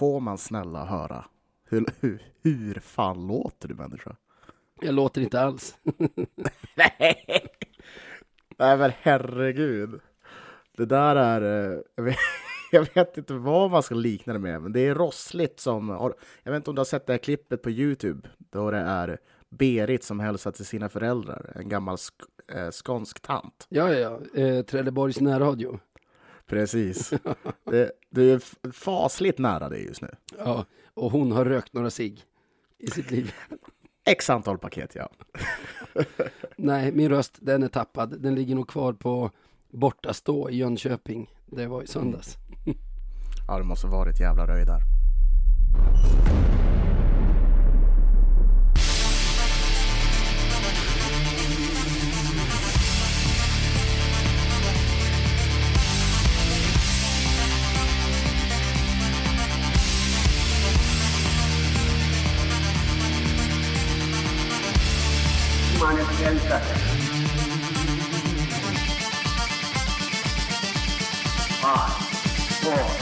får man snälla höra hur, hur, hur fan låter du människa? Jag låter inte alls. Nej. Nej men herregud. Det där är... eh, Jag vet, jag vet inte vad man ska likna det med, men det är rossligt som... Jag vet inte om du har sett det här klippet på Youtube, då det är Berit som hälsar till sina föräldrar, en gammal sk eh, skånsk tant. Ja, ja, ja. Eh, Trelleborgs närradio. Precis. Det, du är fasligt nära det just nu. Ja, och hon har rökt några cigg i sitt liv. X antal paket, ja. Nej, min röst, den är tappad. Den ligger nog kvar på bortastå i Jönköping. Det var i söndags. Ja, det måste vara ett jävla röj där. माने अंतर है Five, four,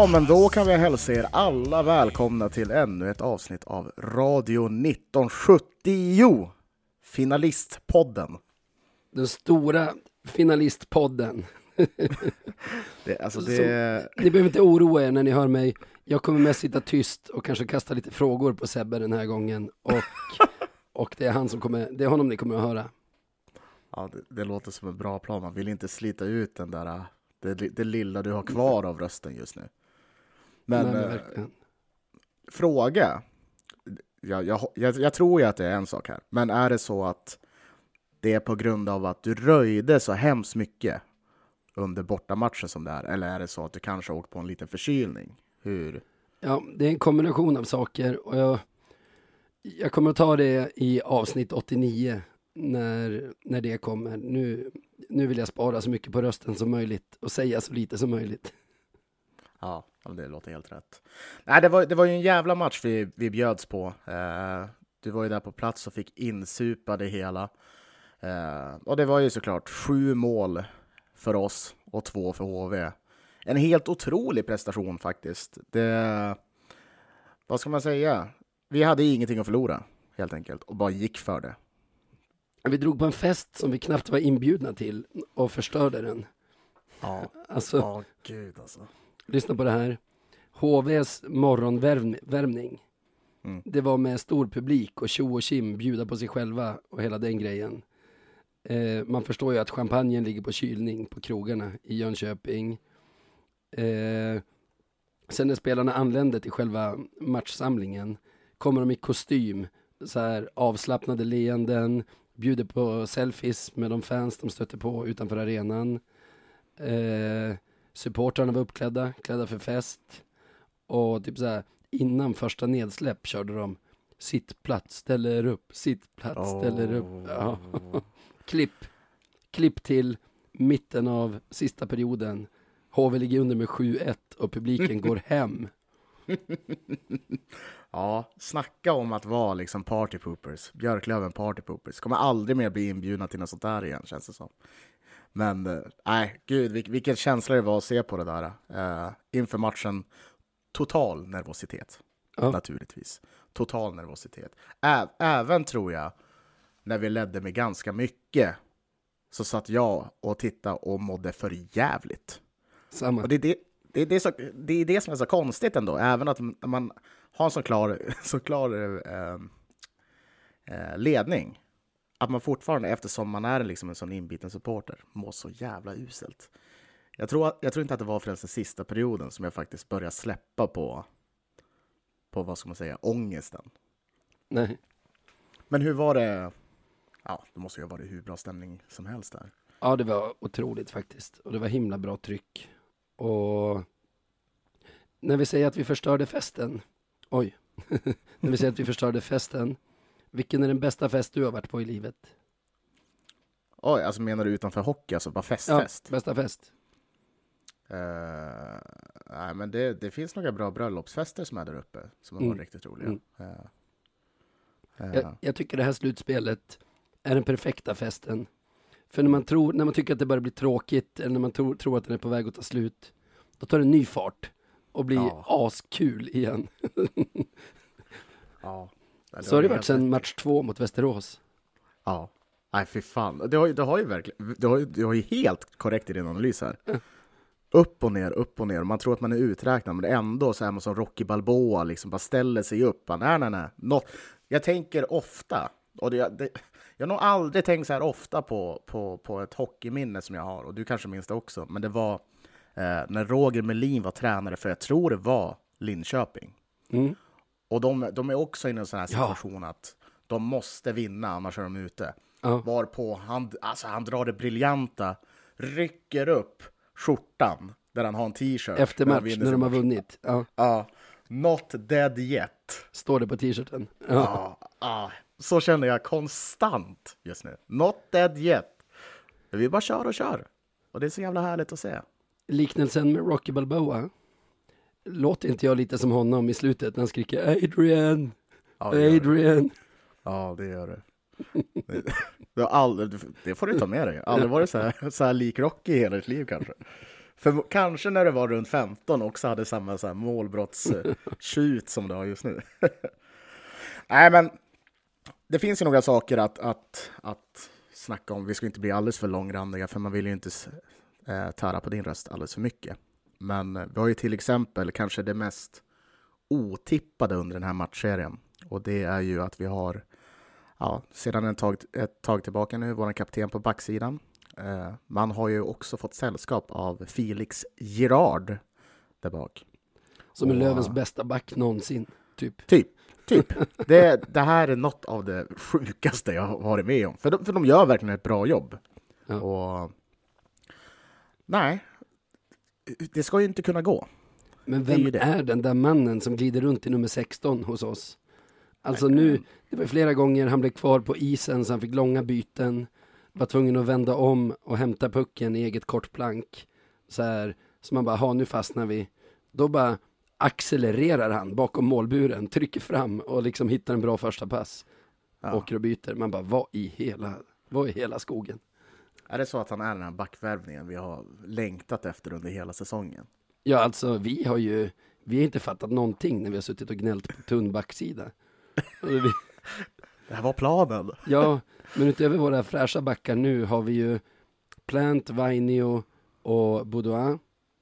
Ja, men då kan vi hälsa er alla välkomna till ännu ett avsnitt av Radio 1970. Finalistpodden. Den stora finalistpodden. Det, alltså det, Ni behöver inte oroa er när ni hör mig. Jag kommer mest sitta tyst och kanske kasta lite frågor på Sebbe den här gången. Och, och det är han som kommer, det är honom ni kommer att höra. ja, det, det låter som en bra plan. Man vill inte slita ut den där, det, det lilla du har kvar av rösten just nu. Men, Nej, men eh, fråga. Jag, jag, jag, jag tror ju att det är en sak här, men är det så att det är på grund av att du röjde så hemskt mycket under bortamatchen som det är? Eller är det så att du kanske åkt på en liten förkylning? Hur? Ja, det är en kombination av saker och jag, jag kommer att ta det i avsnitt 89 när, när det kommer. Nu, nu vill jag spara så mycket på rösten som möjligt och säga så lite som möjligt. Ja, det låter helt rätt. Nej, det var, det var ju en jävla match vi, vi bjöds på. Eh, du var ju där på plats och fick insupa det hela. Eh, och det var ju såklart sju mål för oss och två för HV. En helt otrolig prestation faktiskt. Det, vad ska man säga? Vi hade ingenting att förlora helt enkelt och bara gick för det. Vi drog på en fest som vi knappt var inbjudna till och förstörde den. Ja, Alltså, ja gud alltså. Lyssna på det här. HVs morgonvärmning. Mm. Det var med stor publik och tjo och kim bjuda på sig själva och hela den grejen. Eh, man förstår ju att champagnen ligger på kylning på krogarna i Jönköping. Eh, sen när spelarna anlände till själva matchsamlingen kommer de i kostym, så här avslappnade leenden, bjuder på selfies med de fans de stötte på utanför arenan. Eh, supportrarna var uppklädda, klädda för fest. Och typ så här, innan första nedsläpp körde de sittplats, ställer upp, sittplats, ställer upp. Ja. Klipp, klipp till mitten av sista perioden. HV ligger under med 7-1 och publiken går hem. Ja, snacka om att vara liksom party poopers. Björklöven party poopers. Kommer aldrig mer bli inbjudna till något sånt där igen, känns det som. Men eh, nej, gud vil- vilken känsla det var att se på det där. Uh, inför matchen, total nervositet. Ja. Naturligtvis. Total nervositet. Ä- även tror jag, när vi ledde med ganska mycket, så satt jag och tittade och mådde för jävligt. Samma. Och det, är det, det, är det, så, det är det som är så konstigt ändå, även att man har en så klar, så klar eh, eh, ledning. Att man fortfarande, eftersom man är liksom en sån inbiten supporter, mår så jävla uselt. Jag tror, jag tror inte att det var förrän den sista perioden som jag faktiskt började släppa på, på vad ska man säga, ångesten. Nej. Men hur var det ja, det måste ju ha varit hur bra stämning som helst där. Ja, det var otroligt faktiskt. Och det var himla bra tryck. Och när vi säger att vi förstörde festen, oj, när vi säger att vi förstörde festen, vilken är den bästa fest du har varit på i livet? Oj, alltså menar du utanför hockey, alltså bara Ja, festfest? bästa fest. Eh, nej, men det, det finns några bra bröllopsfester som är där uppe, som har Mm. varit riktigt roliga. Mm. Eh, Jag, jag tycker det här slutspelet är den perfekta festen. För när man, tror, när man tycker att det börjar bli tråkigt, eller när man tror, tror att den är på väg att ta slut, då tar det ny fart och blir Ja. askul igen. ja. Nej, Så har det var varit sedan rätt. match två mot Västerås. Ja. Nej, fy fan. Det har, det har ju verkligen, det har, det har ju helt korrekt i din analys här. Upp och ner, upp och ner. Man tror att man är uträknad, men ändå så är man som Rocky Balboa, liksom bara ställer sig upp. Nej, nej, nej. Nå jag tänker ofta, och det, det, jag har nog aldrig tänkt så här ofta på, på, på ett hockeyminne som jag har, och du kanske minns det också, men det var eh, när Roger Melin var tränare för, jag tror det var Linköping. Mm. Och de, de är också i en sån här Ja. situation att de måste vinna, annars är de ute. Ja. Varpå han, alltså han drar det briljanta, rycker upp skjortan där han har en t-shirt. Efter match, när sin de har vunnit. Ja, Ja. Not dead yet. står det på t-shirten. Ja. Ja. ja. Så känner jag konstant just nu. Not dead yet. Vi bara kör och kör. Och det är så jävla härligt att se. Liknelsen med Rocky Balboa. Låter inte jag lite som honom i slutet när han skriker Adrian, Ja, det, gör det. Adrian. Ja, det gör det. Det- Det, aldrig, det får du ta med dig. Aldrig varit så här, så här lik Rocky i hela ditt liv kanske. För kanske när du var runt 15 också hade samma så här målbrottstjut som du har just nu. Nej, men det finns ju några saker att, att, att snacka om. Vi ska inte bli alldeles för långrandiga, för man vill ju inte eh, tära på din röst alldeles för mycket. Men vi har ju till exempel kanske det mest otippade under den här matchserien. Och det är ju att vi har, ja, sedan ett tag, ett tag tillbaka nu, vår kapten på backsidan. Eh, man har ju också fått sällskap av Felix Girard där bak. Som är Och- Lövens bästa back någonsin, typ. Typ. Typ. Det, det här är något av det sjukaste jag har varit med om. För de, för de gör verkligen ett bra jobb. Ja. Och nej, det ska ju inte kunna gå. Men är vem det. är den där mannen som glider runt i nummer 16 hos oss? Alltså nu, det var flera gånger han blev kvar på isen så han fick långa byten. Var tvungen att vända om och hämta pucken i eget kortplank. Så här, så man bara, ha nu fastnar vi. Då bara accelererar han bakom målburen, trycker fram och liksom hittar en bra första pass. Ja. Åker och byter. Man bara, vad i hela, vad i hela skogen? Är det så att han är den här backvärvningen vi har längtat efter under hela säsongen? Ja, alltså vi har ju, vi har inte fattat någonting när vi har suttit och gnällt på tunn backsida. Vi, Det här var planen. Ja, men utöver våra fräscha backar nu har vi ju Plant, Vainio och Boudoin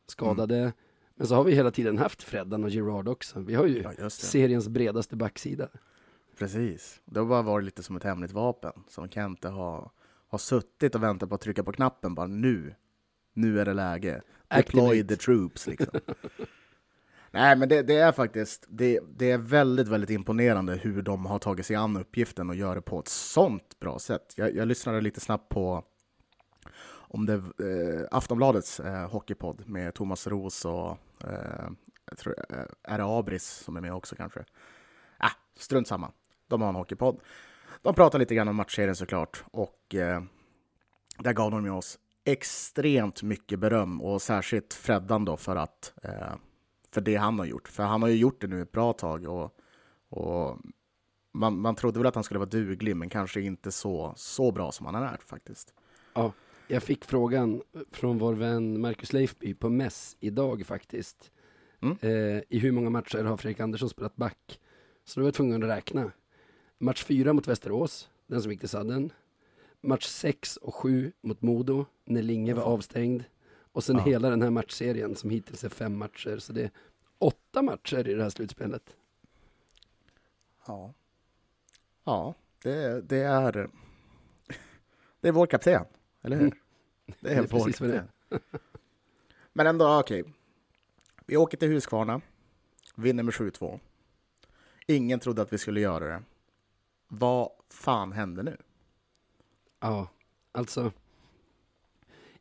skadade. Men så har vi hela tiden haft Freddan och Gerard också. Vi har ju Ja, seriens bredaste backsida. Precis. Det har bara varit lite som ett hemligt vapen som Kente har, har suttit och väntat på att trycka på knappen bara nu. Nu är det läge. Deploy the troops liksom. Nej, men det, det är faktiskt det, det är väldigt, väldigt imponerande hur de har tagit sig an uppgiften och gör det på ett sånt bra sätt. Jag, jag lyssnade lite snabbt på om det eh, Aftonbladets eh, hockeypodd med Thomas Roos och eh, jag tror, eh, är det Abris som är med också kanske? Ah, strunt samma. De har en hockeypodd. De pratar lite grann om matchserien såklart och eh, där gav de ju oss extremt mycket beröm och särskilt Freddan då för att eh, för det han har gjort. För han har ju gjort det nu ett bra tag och, och man, man trodde väl att han skulle vara duglig men kanske inte så, så bra som han är faktiskt. Ja, jag fick frågan från vår vän Marcus Leifby på mäss idag faktiskt. Mm. Eh, I hur många matcher har Fredrik Andersson spelat back? Så då var jag tvungen att räkna. Match fyra mot Västerås, den som gick till sadden. Match sex och sju mot Modo, när Linge var avstängd. Och sen Ja. hela den här matchserien som hittills är fem matcher. Så det är åtta matcher i det här slutspelet. Ja, ja det, det är det är vår kapten, eller hur? Det Det är är vår precis vad det är. Men ändå, okej. Vi åker till Huskvarna, vinner med 7-2. Ingen trodde att vi skulle göra det. Vad fan hände nu? Ja, alltså.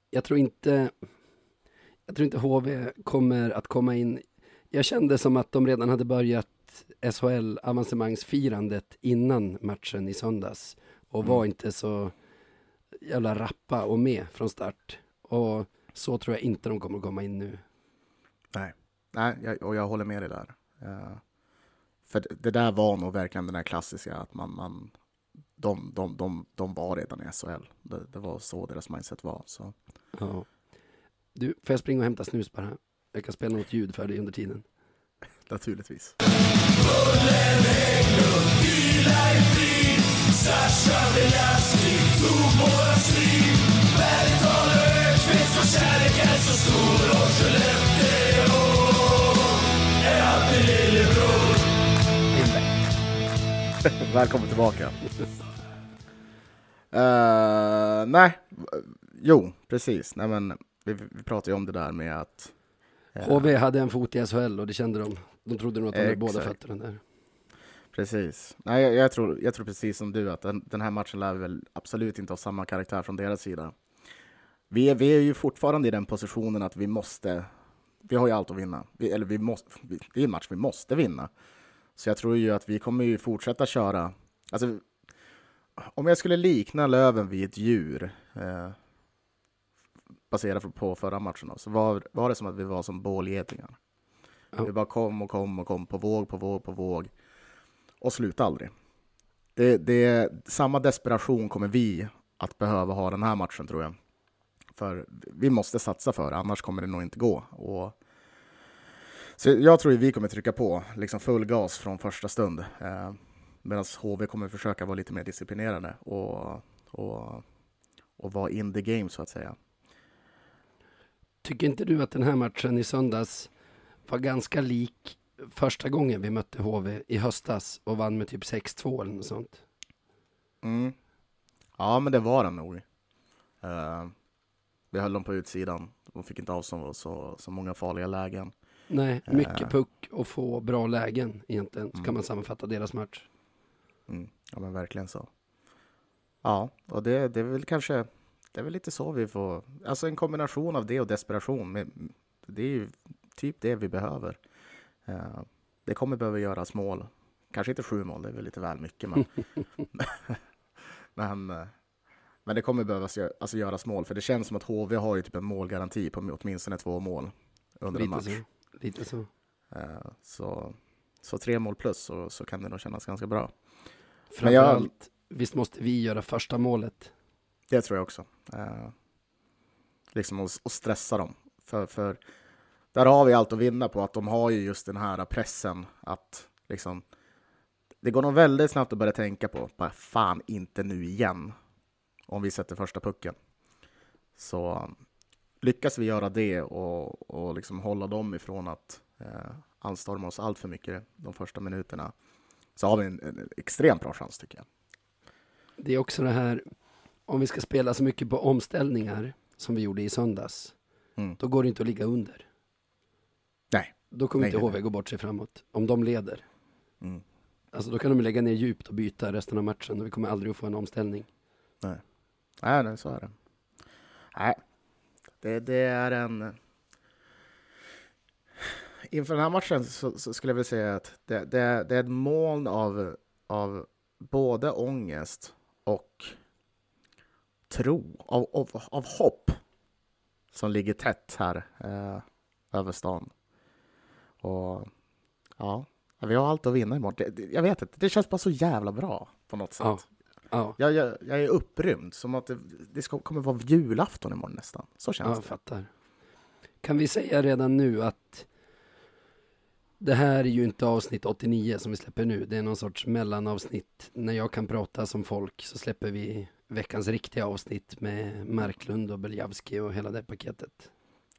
Jag tror inte, jag tror inte HV kommer att komma in. Jag kände som att de redan hade börjat SHL-avancemangsfirandet innan matchen i söndags och var inte så jävla rappa och med från start. Och så tror jag inte de kommer att komma in nu. Nej, Nej jag, och jag håller med dig där. Eh, för det, där var nog verkligen den där klassiska att man, man de, de, de, de var redan i SHL. Det, det var så deras mindset var. Så. Ja. Du, får jag springa och hämta snus bara? Jag kan spela något ljud för dig under tiden. Naturligtvis. Välkommen tillbaka. Eh, nej, jo, precis. Nej, men, vi, vi pratade ju om det där med att... eh, HV hade en fot i SHL och det kände de. De trodde nog att de hade båda fötterna där. Precis. Nej, jag, jag, tror, jag tror precis som du att den, den här matchen lär väl absolut inte ha samma karaktär från deras sida. Vi är, vi är ju fortfarande i den positionen att vi måste, vi har ju allt att vinna. Vi, eller vi måste, vi, det är en match vi måste vinna. Så jag tror ju att vi kommer ju fortsätta köra. Alltså, om jag skulle likna Löven vid ett djur, eh, baserat på förra matchen, då, så var, var det som att vi var som bålgetingar. Ja. Vi bara kom och kom och kom på våg, på våg, på våg och sluta aldrig. Det, det, samma desperation kommer vi att behöva ha den här matchen tror jag. För vi måste satsa för det, annars kommer det nog inte gå. Och, så jag tror att vi kommer trycka på liksom full gas från första stund. Eh, Medan HV kommer försöka vara lite mer disciplinerade och, och, och vara in the game så att säga. Tycker inte du att den här matchen i söndags var ganska lik första gången vi mötte HV i höstas och vann med typ 6-2 eller något sånt? Mm. Ja, men det var den nog. Eh, vi höll dem på utsidan. De fick inte avstå så, så många farliga lägen. Nej, Eh. mycket puck och få bra lägen egentligen. Så Mm. kan man sammanfatta deras match. Mm. Ja, men verkligen så. Ja, och det, det är väl kanske det är väl lite så vi får, alltså en kombination av det och desperation. Det är ju typ det vi behöver. Eh, det kommer behöva göras mål. Kanske inte sju mål, det är väl lite väl mycket. Men, men, men det kommer behöva gö- alltså, göras mål. För det känns som att HV har ju typ en målgaranti på åtminstone två mål under en Lite match. Lite så. Eh, så, så tre mål plus så, så kan det nog kännas ganska bra. Men Framförallt, jag- visst måste vi göra första målet. Det tror jag också. Eh, liksom att stressa dem. För, för där har vi allt att vinna på att de har ju just den här pressen att liksom det går nog väldigt snabbt att börja tänka på, bara fan inte nu igen, om vi sätter första pucken. Så lyckas vi göra det och, och liksom hålla dem ifrån att eh, anstorma oss allt för mycket de första minuterna, så har vi en, en extremt bra chans tycker jag. Det är också det här, om vi ska spela så mycket på omställningar som vi gjorde i söndags, Mm. då går det inte att ligga under. Nej. Då kommer Nej, inte nej, HV gå bort sig framåt, om de leder. Mm. Alltså då kan de lägga ner djupt och byta resten av matchen och vi kommer aldrig att få en omställning. Nej, nej, så är det. Nej, det, det är en... Inför den här matchen så, så skulle jag vilja säga att det, det, det är ett moln av, av både ångest och tro, av, av, av hopp som ligger tätt här eh, över stan. Och ja, vi har allt att vinna imorgon. Det, det, jag vet inte, det känns bara så jävla bra på något sätt. Ja. Ja, Jag, jag, jag är upprymd, som att det, det ska, kommer vara julafton imorgon nästan. Så ja, känns jag det. fattar. Kan vi säga redan nu att det här är ju inte avsnitt 89 som vi släpper nu. Det är någon sorts mellanavsnitt. När jag kan prata som folk så släpper vi veckans riktiga avsnitt med Marklund och Beljavski och hela det paketet.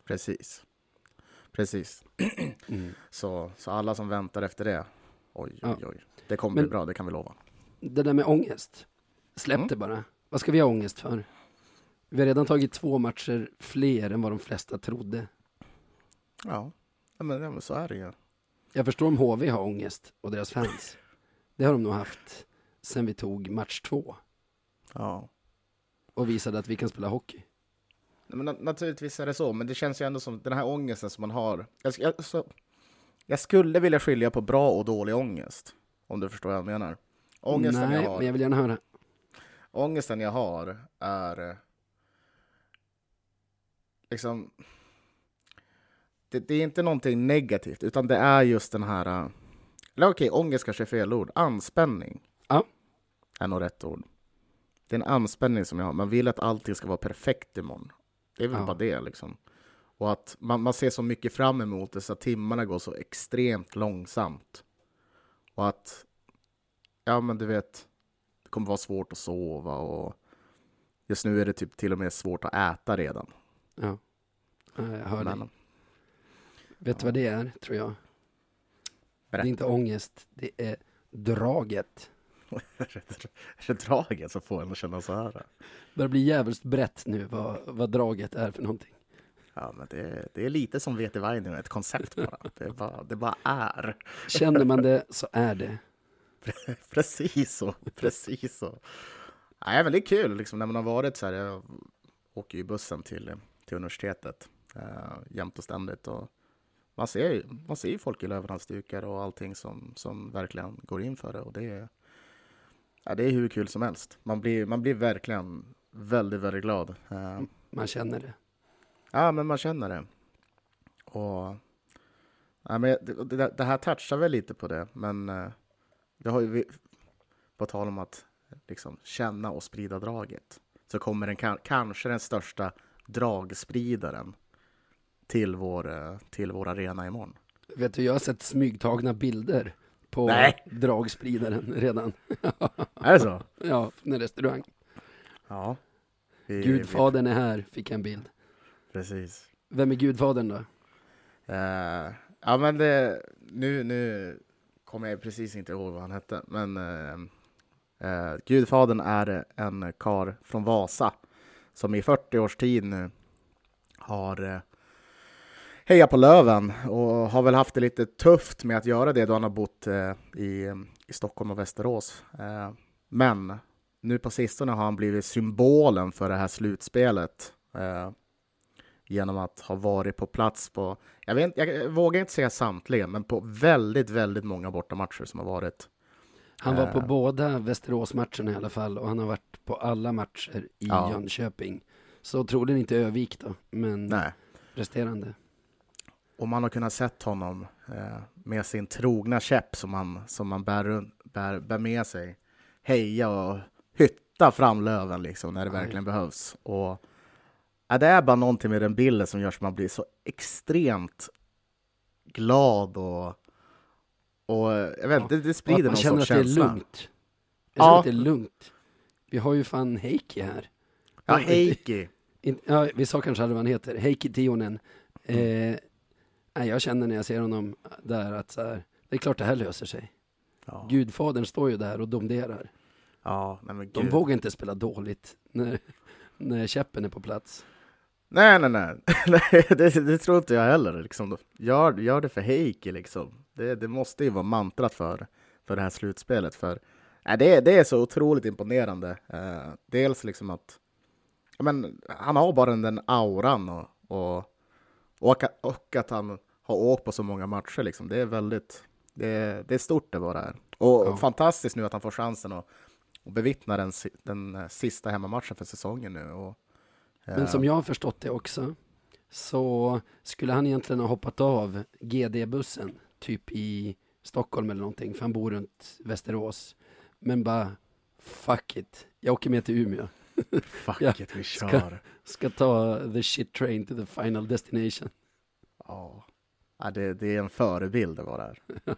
Precis. Precis. Mm. Så, så alla som väntar efter det, oj, oj, Ja. oj. Det kommer Men- bli bra, det kan vi lova. Det där med ångest, släpp Mm. det bara. Vad ska vi ha ångest för? Vi har redan tagit två matcher fler än vad de flesta trodde. Ja, men, ja, men så är det ju. Jag förstår om HV har ångest och deras fans. Det har de nog haft sen vi tog match två. Ja. och visade att vi kan spela hockey. Men na- naturligtvis är det så, men det känns ju ändå som den här ångesten som man har. Jag, jag, så, jag skulle vilja skilja på bra och dålig ångest, om du förstår vad jag menar. Ångesten Nej, jag har, men jag vill gärna höra. Ångesten jag har är liksom... Det, det är inte någonting negativt, utan det är just den här... Eller okej, ångest kanske är fel ord. Anspänning. Ja. Är nog rätt ord. Det är en anspänning som jag har. Man vill att allting ska vara perfekt imorgon. Det är väl Ja. bara det liksom. Och att man, man ser så mycket fram emot det så att timmarna går så extremt långsamt. Och att, ja men du vet, det kommer vara svårt att sova och just nu är det typ till och med svårt att äta redan. Ja. Ja, Jag hör dig. Men, Vet du vad det är, tror jag? Det Berätta. är inte ångest, det är draget. är det draget som får en att känna så här? Det börjar bli jävligt brett nu vad, vad draget är för någonting. Ja, men det, det är lite som VT Weiner, ett koncept bara. Det bara, det bara är. Känner man det så är det. Precis så, precis så. Nej, men det är kul liksom, när man har varit så här. Jag åker ju bussen till, till universitetet eh, jämt och ständigt. Och man ser ju man ser folk i lövenhalsdukar och allting som, som verkligen går in för det. Och det, är, ja, det är hur kul som helst. Man blir, man blir verkligen väldigt, väldigt glad. Eh, Man känner det. Ja, men man känner det. Och, ja, men det, det, det här touchar väl lite på det, men eh, det har ju vi, på tal om att liksom, känna och sprida draget, så kommer den ka- kanske den största dragspridaren till vår, eh, till vår arena imorgon. Vet du, jag har sett smygtagna bilder på Nej. dragspridaren redan. Är det så? ja, från en restaurang. Ja. Vi, Gudfadern är här, fick jag en bild. Vi, precis. Vem är gudfadern då? Eh, ja, men det, nu, nu kommer jag precis inte ihåg vad han hette, men uh, Gudfadern är en kar från Vasa som i 40 års tid nu har eh, hejat på Löven och har väl haft det lite tufft med att göra det då han har bott eh, i, i Stockholm och Västerås. Eh, men nu på sistone har han blivit symbolen för det här slutspelet. Eh, Genom att ha varit på plats på, jag, vet, jag vågar inte säga samtliga, men på väldigt, väldigt många bortamatcher som har varit. Han var på Eh. båda Västeråsmatcherna i alla fall och han har varit på alla matcher i Ja. Jönköping. Så troligen inte Övik då, men Nej. resterande. Och man har kunnat sett honom eh, med sin trogna käpp som man, som man bär, bär, bär med sig, heja och hytta fram Löven liksom, när det Aj. verkligen behövs. Och, ja, det är bara någonting med den bilden som gör så man blir så extremt glad och, och jag vet inte, det, det Och att sprider man någon känner att sorts det är känsla. lugnt. Jag känner Ja. att det är lugnt. Vi har ju fan Heikki här. Ja, Heikki. Ja, vi sa kanske aldrig vad han heter. Heikki Tionen. Mm. Eh, jag känner när jag ser honom där att så här, det är klart det här löser sig. Ja, Gudfadern står ju där och domderar. ja De vågar inte spela dåligt när, när käppen är på plats. Nej, nej, nej. det, det tror inte jag heller. Liksom. Gör, gör det för Heikki, liksom. Det, det måste ju vara mantrat för, för det här slutspelet. För, nej, det, det är så otroligt imponerande. Eh, dels liksom att ja, men, han har bara den auran och, och, och, att- och att han har åkt på så många matcher. Liksom. Det är väldigt det, det är stort det bara är. Och Ja. fantastiskt nu att han får chansen att, att bevittna den, den sista hemmamatchen för säsongen nu. Och, Men som jag har förstått det också så skulle han egentligen ha hoppat av GD-bussen typ i Stockholm eller någonting för han bor runt Västerås. Men bara fuck it, jag åker med till Umeå. Fuck Ja, it, vi ska- kör. Ska ta the shit train to the final destination. Ja, ja det, det är en förebild det var där.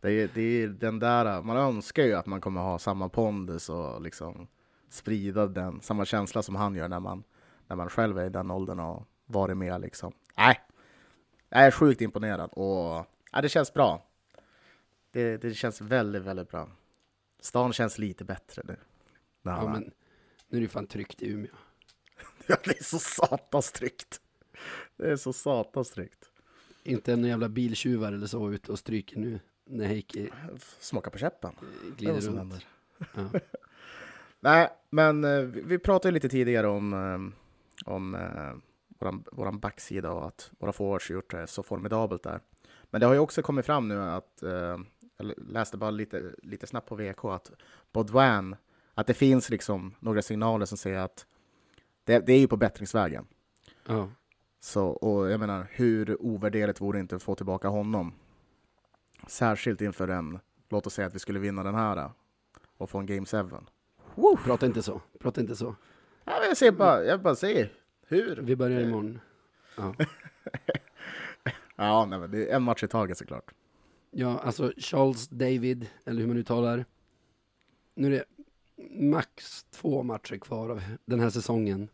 Det är, det är den där, man önskar ju att man kommer ha samma pondus och liksom sprida den, samma känsla som han gör när man, när man själv är i den åldern och varit med liksom. Nej, jag är sjukt imponerad och ja, det känns bra. Det, det känns väldigt, väldigt bra. Stan känns lite bättre nu. Ja, men nu är det fan tryggt i Umeå. Ja, det är så satans tryggt. Det är så satans tryggt. Inte en jävla biltjuvar eller så ute och stryker nu när Heikki Smaka på käppen. Glider runt. Ja. Nej, men eh, vi, pratade lite tidigare om, eh, om eh, våran, våran backsida och att våra forwards gjort det så formidabelt där. Men det har ju också kommit fram nu att, eh, jag läste bara lite, lite snabbt på VK, att Baudouin, att det finns liksom några signaler som säger att det, det är ju på bättringsvägen. Ja. Så, och jag menar, hur ovärderligt vore det inte att få tillbaka honom? Särskilt inför en, låt oss säga att vi skulle vinna den här och få en Game 7. Prata inte så, prata inte så. Ja, jag ser bara, jag bara ser hur. Vi börjar imorgon. Ja. Ja, nej, men det är en match i taget såklart. Ja, alltså Charles David, eller hur man uttalar. Nu är det max två matcher kvar av den här säsongen.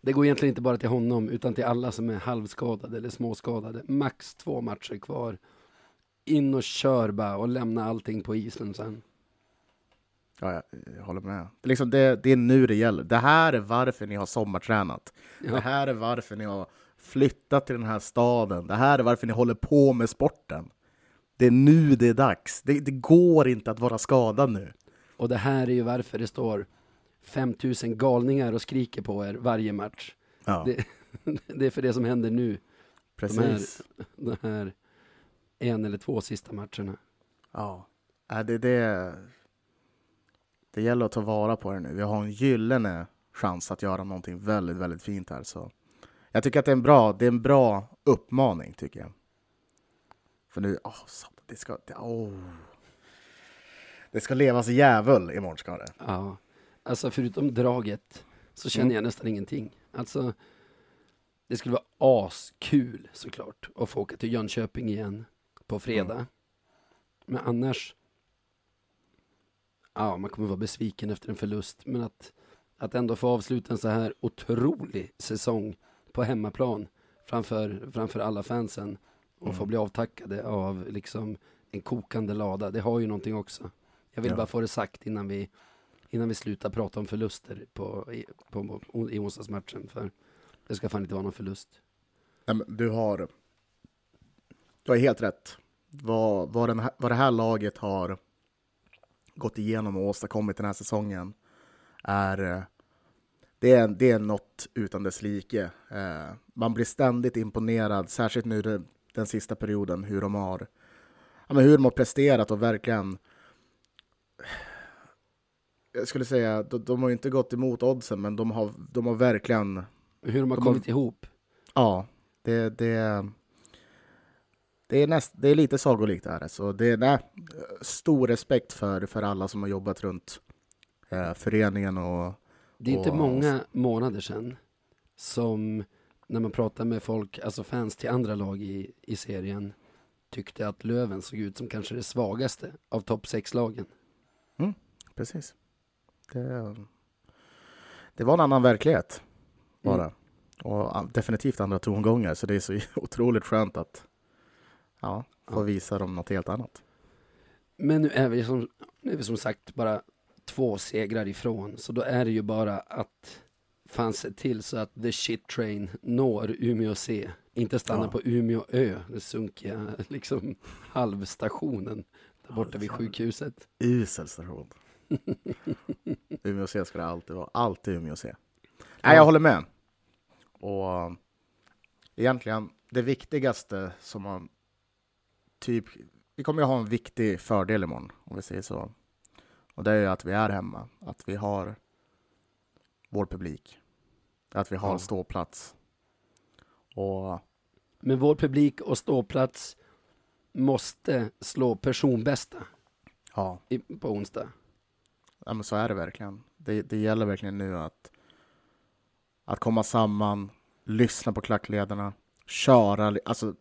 Det går egentligen inte bara till honom, utan till alla som är halvskadade eller småskadade. Max två matcher kvar. In och kör bara och lämna allting på isen sen. Ja, jag, jag håller med. Det är, liksom det, det är nu det gäller. Det här är varför ni har sommartränat. Ja. Det här är varför ni har flyttat till den här staden. Det här är varför ni håller på med sporten. Det är nu det är dags. Det, det går inte att vara skadad nu. Och det här är ju varför det står 5000 galningar och skriker på er varje match. Ja, Det, det är för det som händer nu, precis. de här en eller två sista matcherna. Ja, äh, det, det, det gäller att ta vara på det nu. Vi har en gyllene chans att göra någonting väldigt, väldigt fint här. Så jag tycker att det är en bra, det är en bra uppmaning, tycker jag. För nu, åh, satan, det ska, det, åh. det ska levas djävul imorgon ska det. Ja, alltså förutom draget så känner Mm. jag nästan ingenting. Alltså, det skulle vara askul såklart att få åka till Jönköping igen på fredag. Mm. Men annars, ja, man kommer vara besviken efter en förlust. Men att, att ändå få avsluta en så här otrolig säsong på hemmaplan framför, framför alla fansen och få Mm. bli avtackade av liksom en kokande lada, det har ju någonting också. Jag vill Ja. bara få det sagt innan vi, innan vi slutar prata om förluster på, i, på, i onsdagsmatchen. För det ska fan inte vara någon förlust. Nej, men du har, du har helt rätt. Vad, vad, den här, vad det här laget har gått igenom och åstadkommit den här säsongen är, eh, det är, det är något utan dess like. Eh, man blir ständigt imponerad, särskilt nu den, den sista perioden, hur de har, ja, men hur de har presterat och verkligen jag skulle säga, de, de har ju inte gått emot oddsen, men de har, de har verkligen Hur de har De har- kommit ihop. Ja, det, det, det, är, näst, det är lite sagolikt det här. Så det är nej, stor respekt för, för alla som har jobbat runt eh, föreningen och Det är inte Och- många månader sedan som när man pratar med folk, alltså fans till andra lag i, i serien, tyckte att Löven såg ut som kanske det svagaste av topp 6-lagen. precis. Det, det var en annan verklighet bara. Mm. Och definitivt andra tongångar, så det är så otroligt skönt att ja, Ja. visa dem något helt annat. Men nu är vi som, nu är vi som sagt bara två segrar ifrån, så då är det ju bara att fan se till så att the shit train når Umeå C. Inte stanna Ja. på Umeå Ö, den sunkiga liksom halvstationen där borta vid sjukhuset. Usel station. Umeå C ska det alltid vara. Alltid Umeå C. Nej, jag håller med. Och um, egentligen det viktigaste som man typ... Vi kommer ju ha en viktig fördel imorgon, om vi säger så. Och det är ju att vi är hemma. Att vi har vår publik. Att vi har Ja. ståplats. Och Men vår publik och ståplats måste slå personbästa ja, i, på onsdag. Ja, men så är det verkligen. Det, det gäller verkligen nu att, att komma samman, lyssna på klackledarna, köra, alltså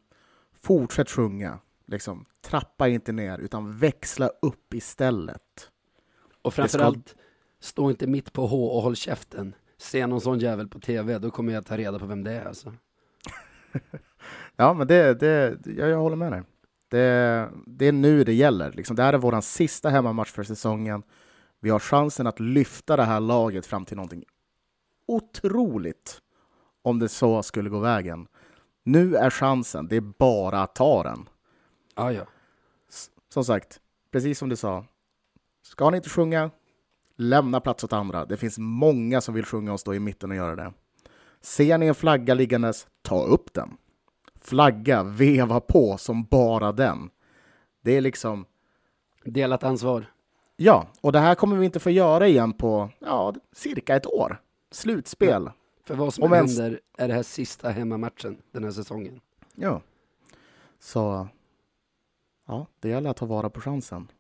fortsätt sjunga. Liksom, trappa inte ner, utan växla upp istället. Och ska- framförallt, stå inte mitt på H och håll käften. Se någon sån jävel på TV, då kommer jag ta reda på vem det är alltså. Ja, men det, det, jag, jag håller med dig. Det, det är nu det gäller. Liksom, det här är vår sista hemmamatch för säsongen. Vi har chansen att lyfta det här laget fram till någonting otroligt om det så skulle gå vägen. Nu är chansen, det är bara att ta den. Ja, ja. Som sagt, precis som du sa. Ska ni inte sjunga, lämna plats åt andra. Det finns många som vill sjunga och stå i mitten och göra det. Ser ni en flagga liggandes, ta upp den. Flagga, veva på som bara den. Det är liksom, Delat ansvar. ja, och det här kommer vi inte få göra igen på, ja, cirka ett år. Slutspel. För vad som Om ens- händer är det här sista hemmamatchen den här säsongen. Ja. Så, ja, det gäller att ta vara på chansen.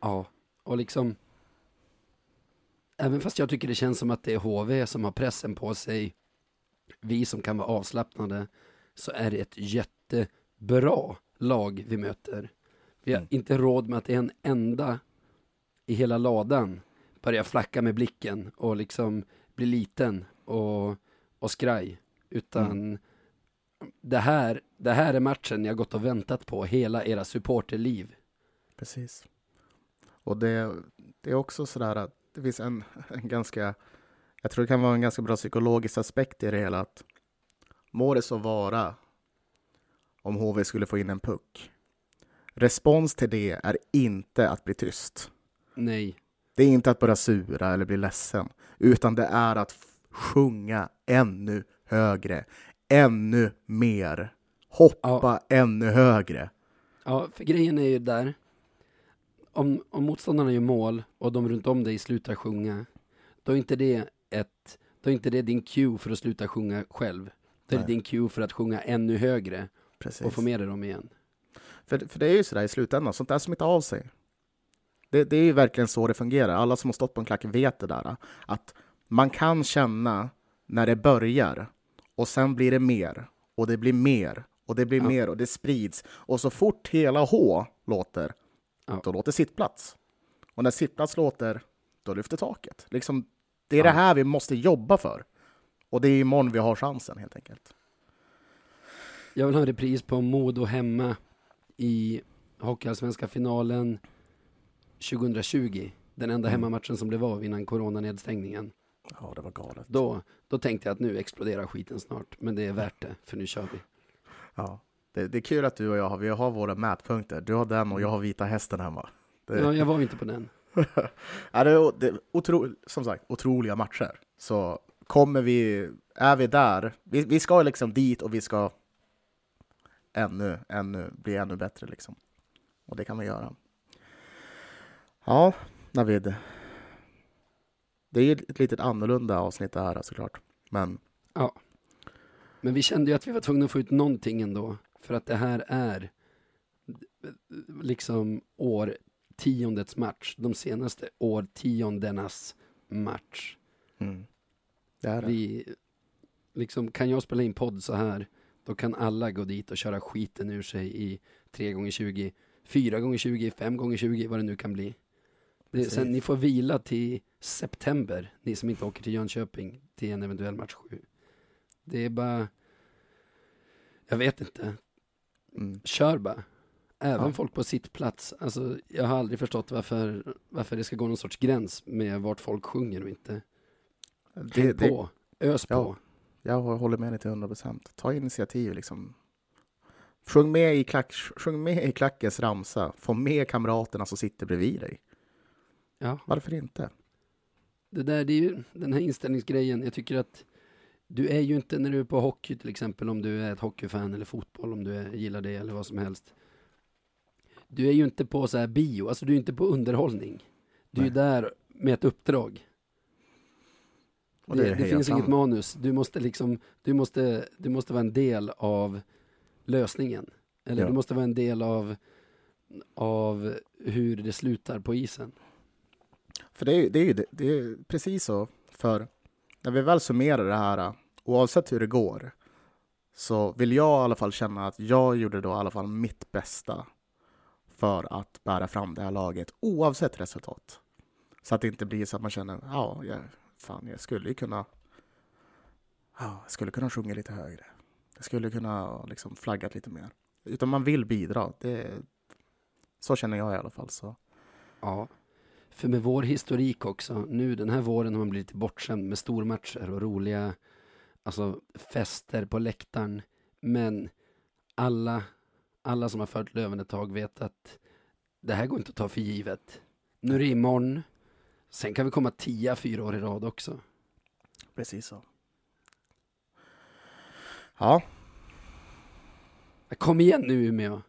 Ja, och liksom Även fast jag tycker det känns som att det är HV som har pressen på sig Vi som kan vara avslappnade Så är det ett jättebra lag vi möter Vi har Mm. inte råd med att en enda i hela ladan börjar flacka med blicken och liksom bli liten och, och skraj Utan det, här, det här är matchen jag gått och väntat på hela era supporterliv Precis. Och det, det är också sådär att det finns en, en ganska, jag tror det kan vara en ganska bra psykologisk aspekt i det hela att må det så vara om HV skulle få in en puck. Respons till det är inte att bli tyst. Nej, Det är inte att börja sura eller bli ledsen, utan det är att sjunga ännu högre, ännu mer, hoppa ännu högre. Ja, för grejen är ju där. Om, om motståndarna gör mål och de runt om dig slutar sjunga, då är inte det ett, då är inte det din cue för att sluta sjunga själv. Då är det din cue för att sjunga ännu högre Precis. och få med dig dem igen. För, för det är ju sådär i slutändan, sånt där smittar av sig. Det, det är ju verkligen så det fungerar. Alla som har stått på en klack vet det där. Att man kan känna när det börjar och sen blir det mer och det blir mer och det blir Ja. mer och det sprids. Och så fort hela H låter, Ja. då låter sittplats. Och när sittplats låter, då lyfter taket. Liksom, det är Ja. det här vi måste jobba för. Och det är imorgon vi har chansen helt enkelt. Jag vill ha en repris på Modo hemma i Hockeyallsvenska finalen 2020. Den enda Mm. hemmamatchen som blev av innan coronanedstängningen. Ja, det var galet. Då, då tänkte jag att nu exploderar skiten snart, men det är värt det, för nu kör vi. Ja. Det, det är kul att du och jag har, vi har våra mätpunkter. Du har den och jag har vita hästen hemma. Det, Ja, jag var inte på den. ja, det är, det är otro, som sagt otroliga matcher. Så kommer vi, är vi där, vi, vi ska liksom dit och vi ska ännu, ännu, bli ännu bättre liksom. Och det kan vi göra. Ja, Navid. Det är ju ett litet annorlunda avsnitt det här såklart. Men Men vi kände ju att vi var tvungna att få ut någonting ändå. För att det här är liksom årtiondets match. De senaste årtiondenas match. mm, det är det. Vi, liksom, kan jag spela in podd så här, då kan alla gå dit och köra skiten ur sig i 3 gånger 20 4 gånger 20 5 gånger 20 vad det nu kan bli. Det, sen, ni får vila till september, ni som inte åker till Jönköping till en eventuell match 7. Det är bara, jag vet inte, Mm. kör bara. Även Ja. folk på sitt plats. Alltså, jag har aldrig förstått varför, varför det ska gå någon sorts gräns med vart folk sjunger och inte. Det, Häng det, på, ös Ja. på. Jag håller med dig till 100 procent. Ta initiativ liksom. Sjung med, i klack, sjung med i klackens ramsa. Få med kamraterna som sitter bredvid dig. Ja. Varför inte? Det där, det är ju den här inställningsgrejen. Jag tycker att du är ju inte när du är på hockey till exempel, om du är ett hockeyfan eller fotboll, om du är, gillar det eller vad som helst. Du är ju inte på så här bio, alltså du är inte på underhållning. Du är Nej. där med ett uppdrag. Och Det, är det, heja finns inget manus. Du måste liksom, du måste, du måste vara en del av lösningen. Eller Ja. du måste vara en del av, av hur det slutar på isen. För det är, ju- det, är ju, det, är precis så. För när vi väl summerar det här, oavsett hur det går, så vill jag i alla fall känna att jag gjorde då i alla fall mitt bästa för att bära fram det här laget, oavsett resultat. Så att det inte blir så att man känner, ja, jag, fan, jag skulle ju kunna, ja, jag skulle kunna sjunga lite högre. Jag skulle kunna liksom flaggat lite mer. Utan man vill bidra. Det, så känner jag i alla fall. Så. Ja, för med vår historik också, nu den här våren har man blivit bortskämd med stormatcher och roliga alltså, fester på läktaren. Men alla, alla som har följt Löven ett tag vet att det här går inte att ta för givet. Nu är det imorgon Sen kan vi komma tia fyra år i rad också. Precis så. Ja, Kom igen nu Umeå.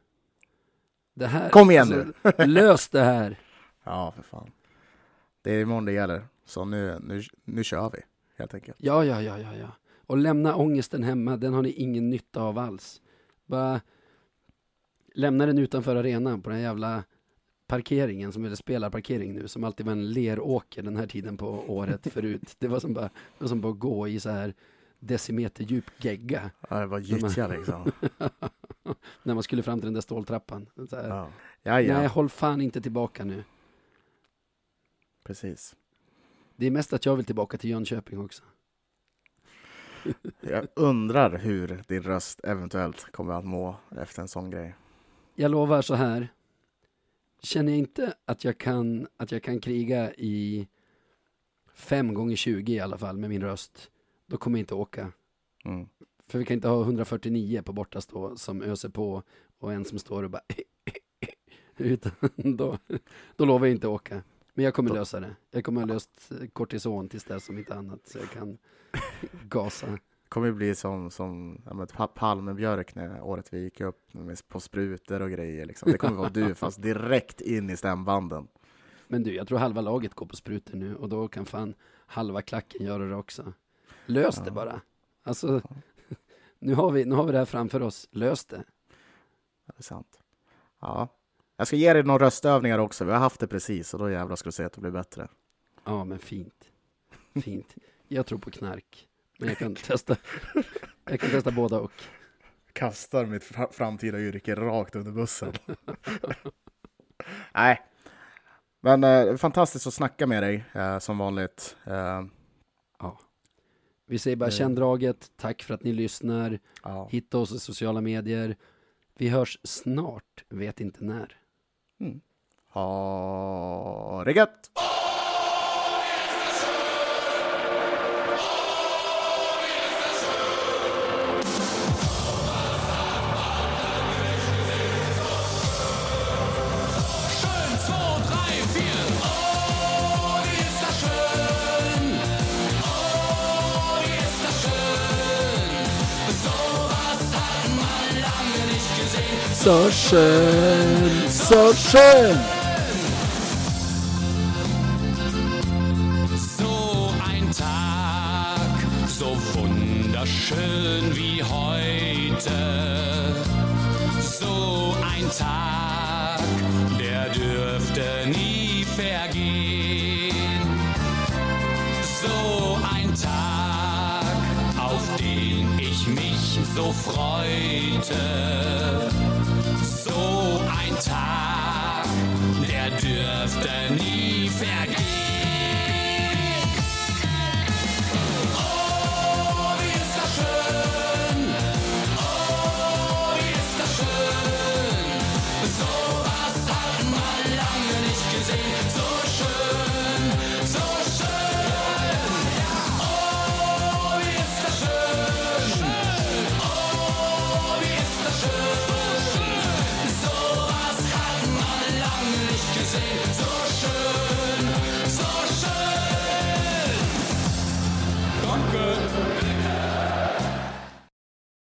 Det här, Kom igen nu. lös det här. Ja för fan. Det är imorgon det gäller. Så nu, nu, nu kör vi, helt enkelt. Ja, ja, ja, ja, ja. Och lämna ångesten hemma, den har ni ingen nytta av alls. Bara lämna den utanför arenan på den jävla parkeringen, som är spelarparkering nu, som alltid var en leråker den här tiden på året förut. Det var som bara, var som bara gå i så här decimeter djup gegga Ja, det var gyttja liksom. när man skulle fram till den där ståltrappan. Så här, Ja, ja, ja Nej, håll fan inte tillbaka nu. Precis. Det är mest att jag vill tillbaka till Jönköping också. Jag undrar hur din röst eventuellt kommer att må efter en sån grej. Jag lovar så här. Känner jag inte att jag kan, att jag kan kriga i fem gånger 20 i alla fall med min röst, då kommer jag inte åka. Mm. För vi kan inte ha 149 på bortastå som öser på och en som står och bara utan då, då lovar jag inte åka. Men jag kommer lösa det. Jag kommer ha löst kortison tills dess om inte annat så jag kan gasa. kommer ju bli som, som ja, men, Pa- Palmebjörk när året vi gick upp med, på sprutor och grejer. Liksom. Det kommer vara du, fast direkt in i stämbanden. Men du, jag tror halva laget går på sprutor nu och då kan fan halva klacken göra det också. Lös det Ja. bara. Alltså, nu har, vi, nu har vi det här framför oss. Lös det. Det är sant. Ja. Jag ska ge dig några röstövningar också. Vi har haft det precis och då jävlar ska du se att det blir bättre. Ja, men fint. Fint. Jag tror på knark. Men jag kan testa, jag kan testa båda och. Kastar mitt fra- framtida yrke rakt under bussen. Nej. Men eh, fantastiskt att snacka med dig eh, som vanligt. Eh, Vi säger bara Eh. känn draget. Tack för att ni lyssnar. ja. Hitta oss i sociala medier. Vi hörs snart, vet inte när. Ha det gött! Så schön, så schön! So ein Tag, so wunderschön wie heute. So ein Tag, der dürfte nie vergehen. So ein Tag, auf den ich mich so freute. Tag, der dürfte nie vergehen.